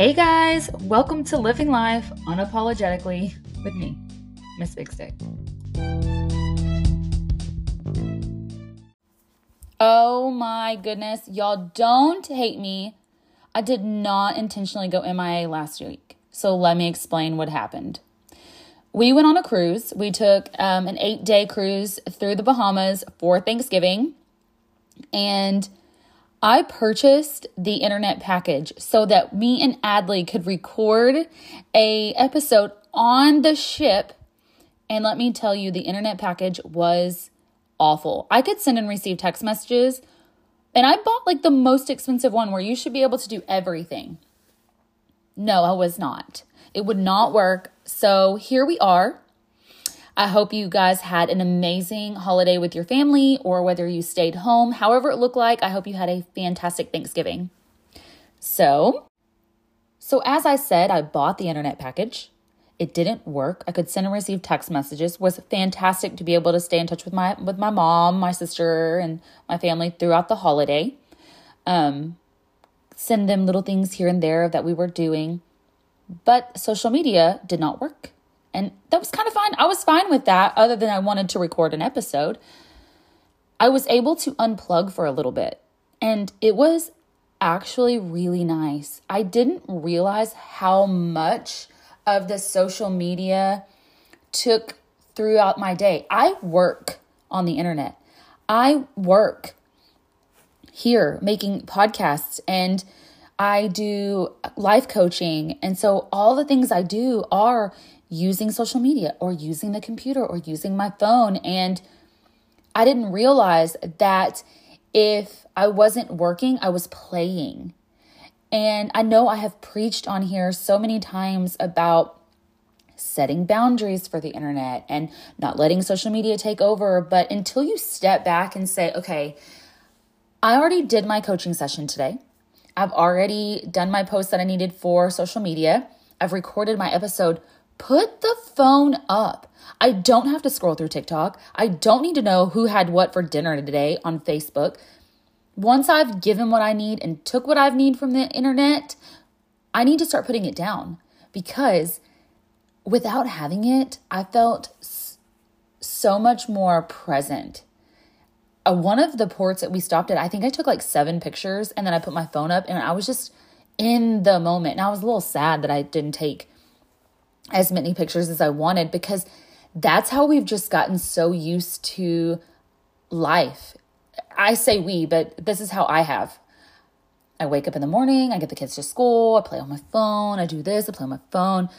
Hey guys, welcome to Living Life Unapologetically with me, Miss Big Stick. Oh my goodness, y'all don't hate me. I did not intentionally go MIA last week, so let me explain what happened. We went on a cruise. We took um, an eight day cruise through the Bahamas for Thanksgiving, and I purchased the internet package so that me and Adley could record a episode on the ship. And let me tell you, the internet package was awful. I could send and receive text messages, and I bought like the most expensive one where you should be able to do everything. No, I was not. It would not work. So here we are. I hope you guys had an amazing holiday with your family or whether you stayed home. However, it looked like, I hope you had a fantastic Thanksgiving. So, so as I said, I bought the internet package. It didn't work. I could send and receive text messages. Was fantastic to be able to stay in touch with my with my mom, my sister, and my family throughout the holiday. Um, send them little things here and there that we were doing. But social media did not work. And that was kind of fine. I was fine with that, other than I wanted to record an episode. I was able to unplug for a little bit, and it was actually really nice. I didn't realize how much of the social media took throughout my day. I work on the internet, I work here making podcasts and I do life coaching. And so all the things I do are using social media or using the computer or using my phone. And I didn't realize that if I wasn't working, I was playing. And I know I have preached on here so many times about setting boundaries for the internet and not letting social media take over. But until you step back and say, okay, I already did my coaching session today. I've already done my post that I needed for social media. I've recorded my episode Put the phone up. I don't have to scroll through TikTok. I don't need to know who had what for dinner today on Facebook. Once I've given what I need and took what I've need from the internet, I need to start putting it down because without having it, I felt so much more present. Uh, one of the ports that we stopped at, I think I took like seven pictures and then I put my phone up and I was just in the moment. And I was a little sad that I didn't take as many pictures as I wanted because that's how we've just gotten so used to life. I say we, but this is how I have. I wake up in the morning, I get the kids to school, I play on my phone, I do this, I play on my phone.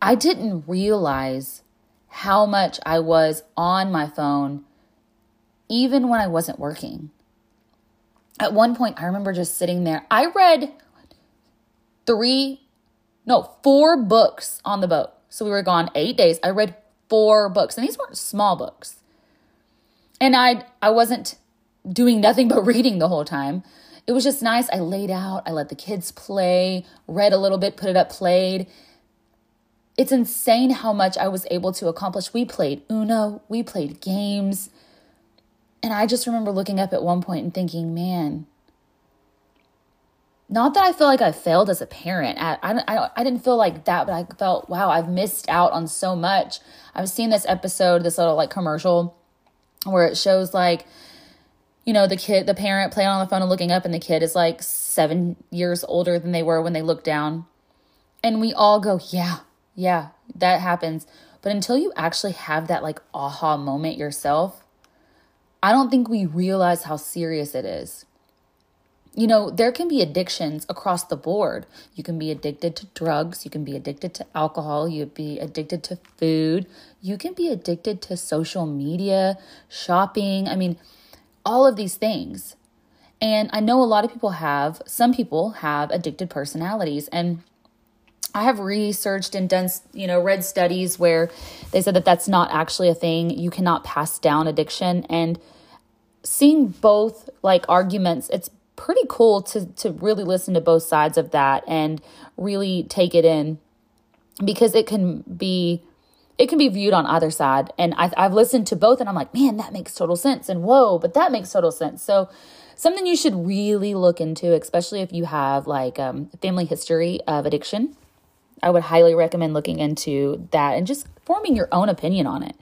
I didn't realize how much I was on my phone even when I wasn't working. At one point, I remember just sitting there. I read three no, four books on the boat. So we were gone eight days. I read four books, and these weren't small books. And I I wasn't doing nothing but reading the whole time. It was just nice. I laid out, I let the kids play, read a little bit, put it up, played. It's insane how much I was able to accomplish. We played Uno, we played games. And I just remember looking up at one point and thinking, man, not that I feel like I failed as a parent. I, I, I didn't feel like that, but I felt, wow, I've missed out on so much. I've seen this episode, this little like commercial where it shows like, you know, the kid, the parent playing on the phone and looking up, and the kid is like seven years older than they were when they looked down. And we all go, yeah, yeah, that happens. But until you actually have that like aha moment yourself, I don't think we realize how serious it is. You know, there can be addictions across the board. You can be addicted to drugs, you can be addicted to alcohol, you be addicted to food, you can be addicted to social media, shopping. I mean, all of these things. And I know a lot of people have, some people have addicted personalities. And I have researched and done, you know, read studies where they said that that's not actually a thing. You cannot pass down addiction. And seeing both like arguments, it's pretty cool to to really listen to both sides of that and really take it in because it can be it can be viewed on either side. And I, I've listened to both and I'm like, man, that makes total sense. And whoa, but that makes total sense. So, something you should really look into, especially if you have like um, family history of addiction. I would highly recommend looking into that and just forming your own opinion on it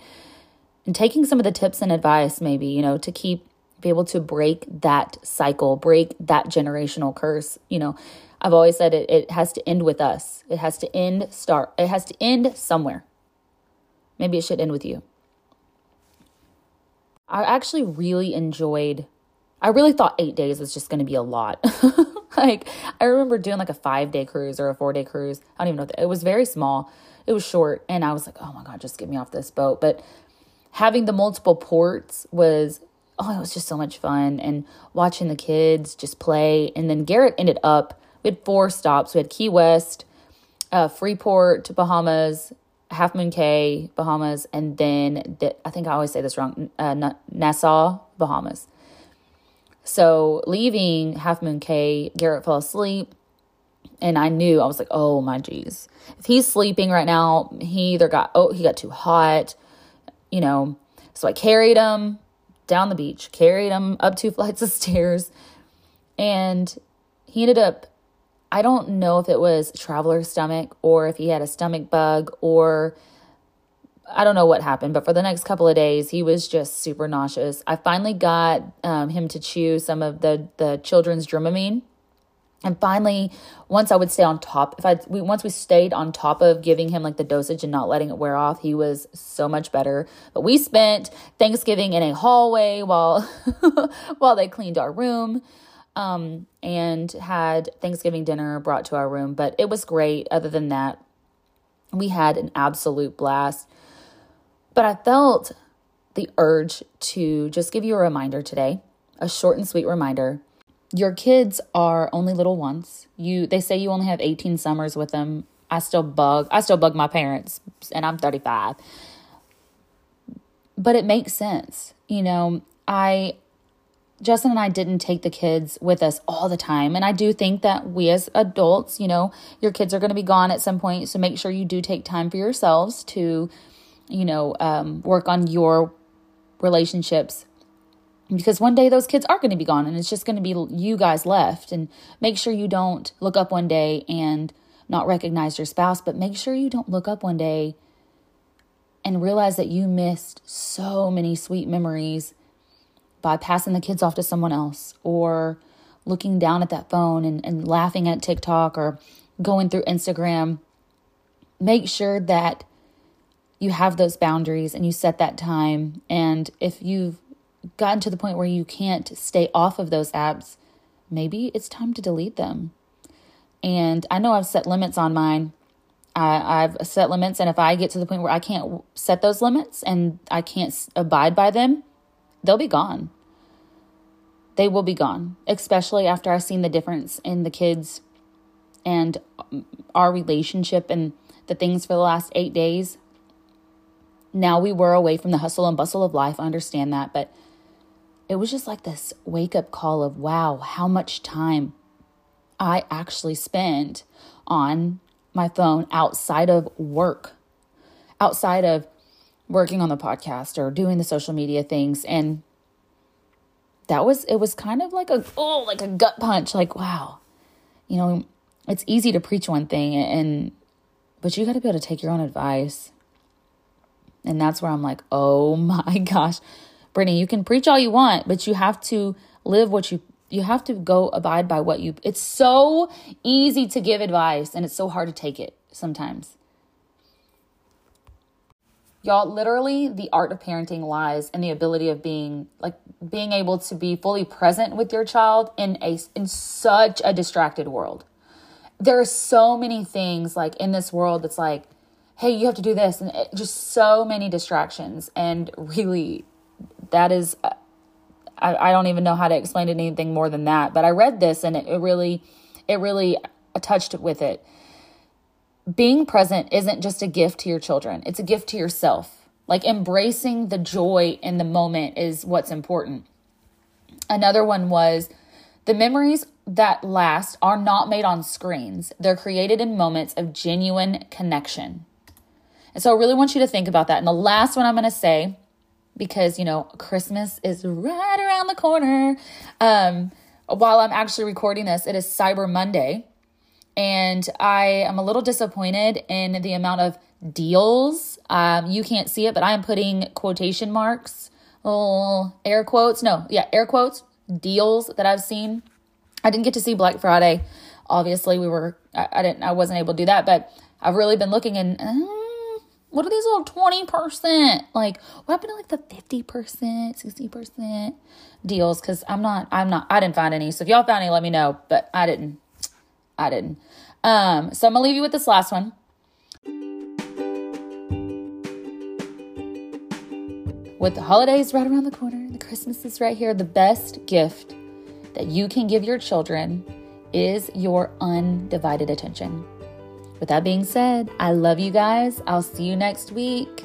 and taking some of the tips and advice, maybe, you know, to keep be able to break that cycle, break that generational curse. You know, I've always said it, it has to end with us. It has to end, start, it has to end somewhere. Maybe it should end with you. I actually really enjoyed, I really thought eight days was just going to be a lot. like, I remember doing like a five day cruise or a four day cruise. I don't even know. It was very small, it was short. And I was like, oh my God, just get me off this boat. But having the multiple ports was oh, it was just so much fun. And watching the kids just play. And then Garrett ended up, we had four stops. We had Key West, uh, Freeport, Bahamas, Half Moon Cay, Bahamas, and then the, I think I always say this wrong, uh, Nassau, Bahamas. So leaving Half Moon Cay, Garrett fell asleep. And I knew I was like, oh my geez. If he's sleeping right now, he either got oh he got too hot, you know. So I carried him down the beach, carried him up two flights of stairs, and he ended up I don't know if it was traveler's stomach or if he had a stomach bug or I don't know what happened, but for the next couple of days, he was just super nauseous. I finally got um, him to chew some of the the children's Dramamine, and finally, once I would stay on top, if I we once we stayed on top of giving him like the dosage and not letting it wear off, he was so much better. But we spent Thanksgiving in a hallway while while they cleaned our room um, and had Thanksgiving dinner brought to our room. But it was great. Other than that, we had an absolute blast. But I felt the urge to just give you a reminder today, a short and sweet reminder. Your kids are only little ones. You they say you only have 18 summers with them. I still bug I still bug my parents and I'm 35. But it makes sense. You know, I Justin and I didn't take the kids with us all the time. And I do think that we as adults, you know, your kids are going to be gone at some point. So make sure you do take time for yourselves to, you know, um, work on your relationships. Because one day those kids are going to be gone and it's just going to be you guys left. And make sure you don't look up one day and not recognize your spouse, but make sure you don't look up one day and realize that you missed so many sweet memories by passing the kids off to someone else or looking down at that phone and, and laughing at TikTok or going through Instagram. Make sure that you have those boundaries and you set that time. And if you've gotten to the point where you can't stay off of those apps, maybe it's time to delete them. And I know I've set limits on mine. I, have set limits, and if I get to the point where I can't set those limits and I can't abide by them, they'll be gone. They will be gone, especially after I've seen the difference in the kids and mm, our relationship and the things for the last eight days. Now we were away from the hustle and bustle of life. I understand that, but it was just like this wake up call of wow, how much time I actually spend on my phone outside of work, outside of working on the podcast or doing the social media things. And that was, it was kind of like a, oh, like a gut punch. Like, wow, you know, it's easy to preach one thing and, but you got to be able to take your own advice. And that's where I'm like, oh my gosh, Brittany, you can preach all you want, but you have to live what you you have to go abide by what you it's so easy to give advice and it's so hard to take it sometimes Y'all, literally, the art of parenting lies in the ability of being like being able to be fully present with your child in a in such a distracted world. There are so many things like in this world that's like, hey, you have to do this, and it, just so many distractions. And really, that is, uh, I, I don't even know how to explain it anything more than that. But I read this, and it, it really, it really touched with it being present isn't just a gift to your children, it's a gift to yourself. Like embracing the joy in the moment is what's important. Another one was the memories that last are not made on screens, they're created in moments of genuine connection. And so I really want you to think about that. And the last one I'm going to say, because, you know, Christmas is right around the corner. Um, while I'm actually recording this, it is Cyber Monday. And I am a little disappointed in the amount of deals. Um, you can't see it, but I am putting quotation marks, little air quotes. No, yeah, air quotes, deals that I've seen. I didn't get to see Black Friday. Obviously, we were, I, I didn't, I wasn't able to do that, but I've really been looking and, uh, what are these little 20%? Like, what happened to like the 50%, 60% deals? Cause I'm not, I'm not, I didn't find any. So if y'all found any, let me know, but I didn't. I didn't. Um, so I'm gonna leave you with this last one. With the holidays right around the corner, the Christmas is right here, the best gift that you can give your children is your undivided attention. With that being said, I love you guys. I'll see you next week.